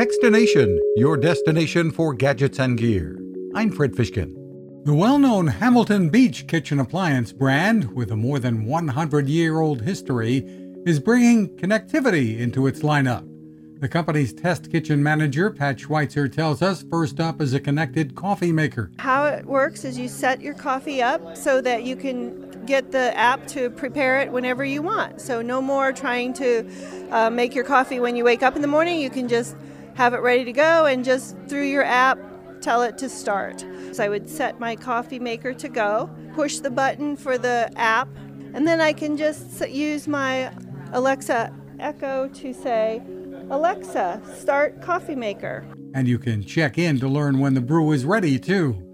Techstination, your destination for gadgets and gear. I'm Fred Fishkin. The well known Hamilton Beach kitchen appliance brand, with a more than 100 year old history, is bringing connectivity into its lineup. The company's test kitchen manager, Pat Schweitzer, tells us first up is a connected coffee maker. How it works is you set your coffee up so that you can get the app to prepare it whenever you want. So, no more trying to uh, make your coffee when you wake up in the morning. You can just have it ready to go and just through your app tell it to start. So I would set my coffee maker to go, push the button for the app, and then I can just use my Alexa Echo to say, Alexa, start coffee maker. And you can check in to learn when the brew is ready, too.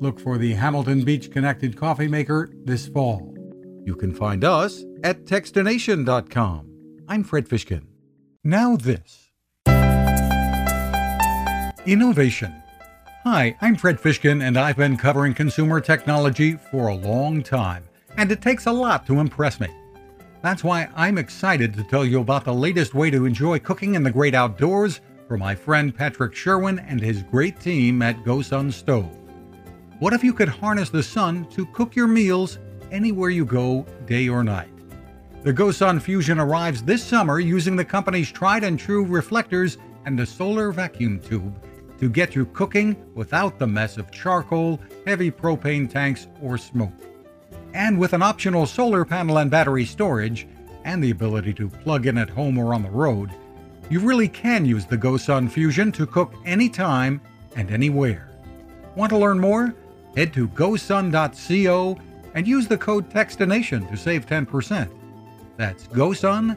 Look for the Hamilton Beach Connected Coffee Maker this fall. You can find us at Techstination.com. I'm Fred Fishkin. Now, this Innovation. Hi, I'm Fred Fishkin, and I've been covering consumer technology for a long time, and it takes a lot to impress me. That's why I'm excited to tell you about the latest way to enjoy cooking in the great outdoors for my friend Patrick Sherwin and his great team at GoSun Stove. What if you could harness the sun to cook your meals anywhere you go, day or night? The GoSun Fusion arrives this summer using the company's tried and true reflectors and a solar vacuum tube to get you cooking without the mess of charcoal, heavy propane tanks, or smoke. And with an optional solar panel and battery storage, and the ability to plug in at home or on the road, you really can use the GoSun Fusion to cook anytime and anywhere. Want to learn more? Head to gosun.co and use the code TECHSTINATION to save 10%. That's gosun.co.